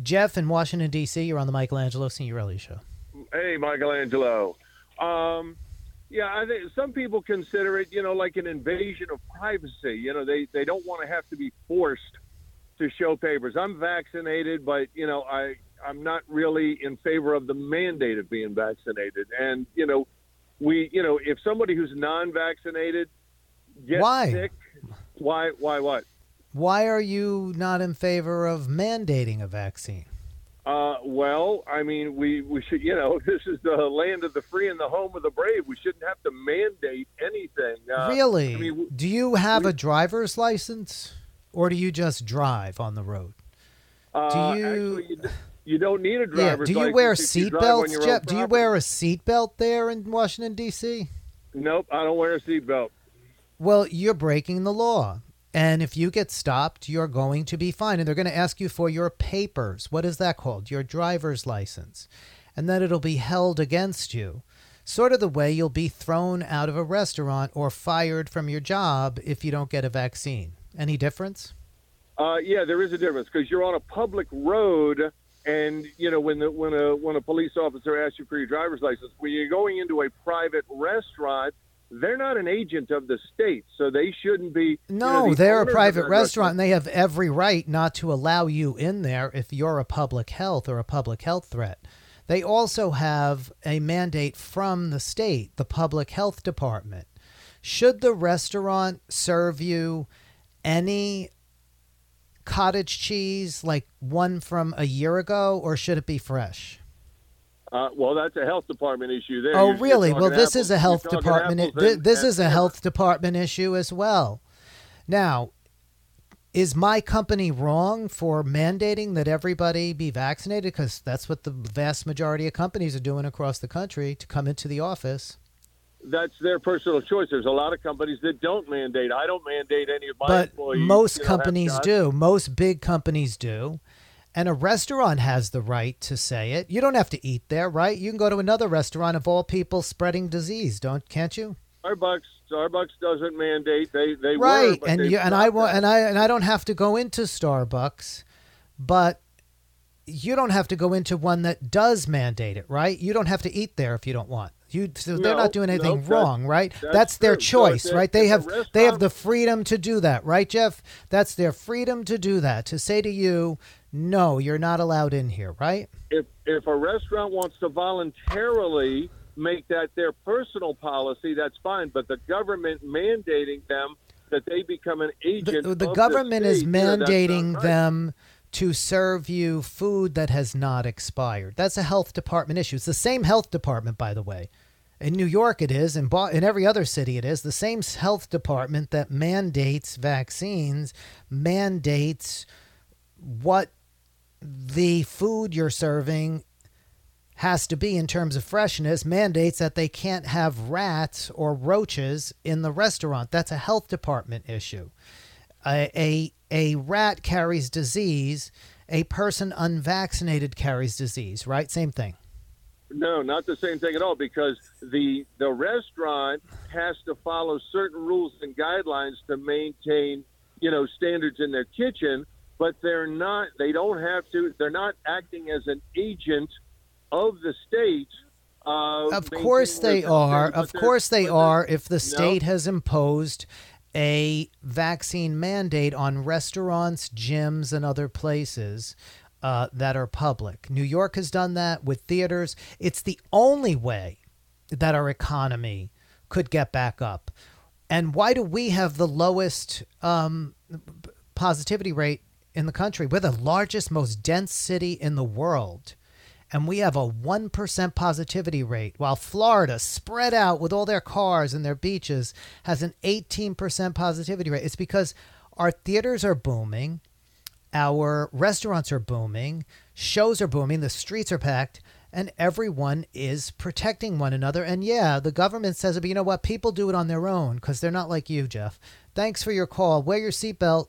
Jeff in Washington D.C. You're on the Michelangelo Signorile show. Hey, Michelangelo. Um, yeah, I think some people consider it, you know, like an invasion of privacy. You know, they they don't want to have to be forced to show papers. I'm vaccinated, but you know, I I'm not really in favor of the mandate of being vaccinated. And you know, we you know, if somebody who's non-vaccinated gets Why? sick, why why what? Why are you not in favor of mandating a vaccine? Uh, well, I mean, we, we should, you know, this is the land of the free and the home of the brave. We shouldn't have to mandate anything. Uh, really? I mean, do you have we- a driver's license, or do you just drive on the road? uh, you- Actually, you, d- you don't need a Yeah. driver's Do you license wear if you seat drive on belts, your own Jeff? Do you wear a seatbelt there in Washington D.C.? Nope, I don't wear a seatbelt. Well, you're breaking the law. And if you get stopped, you're going to be fined. And they're going to ask you for your papers. What is that called? Your driver's license. And then it'll be held against you. Sort of the way you'll be thrown out of a restaurant or fired from your job if you don't get a vaccine. Any difference? Uh, yeah, there is a difference because you're on a public road, and you know when the when a when a police officer asks you for your driver's license, when you're going into a private restaurant, they're not an agent of the state, so they shouldn't be. you know, No, the they're a private restaurant and they have every right not to allow you in there if you're a public health or a public health threat. They also have a mandate from the state, the public health department. Should the restaurant serve you any cottage cheese like one from a year ago or should it be fresh? Uh, well, that's a health department issue there. Oh, You're- you're really? Well, this apples- is a health department. apples this is a health department issue as well. Now, is my company wrong for mandating that everybody be vaccinated? Because that's what the vast majority of companies are doing across the country to come into the office. That's their personal choice. There's a lot of companies that don't mandate. I don't mandate any of my but employees. most you know, companies do. Most big companies do. And a restaurant has the right to say it. You don't have to eat there, right? You can go to another restaurant of all people spreading disease, don't can't you? Starbucks, Starbucks doesn't mandate. They they right but and you and i want that. and i and i don't have to go into starbucks but you don't have to go into one that does mandate it right you don't have to eat there if you don't want you so they're No, not doing anything that's- wrong right that's their true. So choice they- right they have they have the freedom to do that right jeff that's their freedom to do that to say to you no you're not allowed in here right if if a restaurant wants to voluntarily make that their personal policy, that's fine. But the government mandating them that they become an agent. the, the government is know, that's mandating right. them to serve you food that has not expired. That's a health department issue. It's the same health department, by the way. In New York, it is. In, Bo- in every other city, it is. The same health department that mandates vaccines mandates what the food you're serving has to be in terms of freshness mandates that they can't have rats or roaches in the restaurant. That's a health department issue. A, a, a rat carries disease. A person unvaccinated carries disease, right? Same thing. No, not the same thing at all. Because the the restaurant has to follow certain rules and guidelines to maintain, you know, standards in their kitchen. But they're not. They don't have to. They're not acting as an agent of the state. Uh, Of course they are. Of course they they're- but they're- are. If the state has imposed a vaccine mandate on restaurants, gyms, and other places uh, that are public, New York has done that with theaters. It's the only way that our economy could get back up. And why do we have the lowest um, positivity rate in the country? We're the largest, most dense city in the world and we have a 1% positivity rate, while Florida, spread out with all their cars and their beaches, has an 18% positivity rate. It's because our theaters are booming, our restaurants are booming, shows are booming, the streets are packed, and everyone is protecting one another. And yeah, the government says but you know what? People do it on their own because they're not like you, Jeff. Thanks for your call. Wear your seatbelt.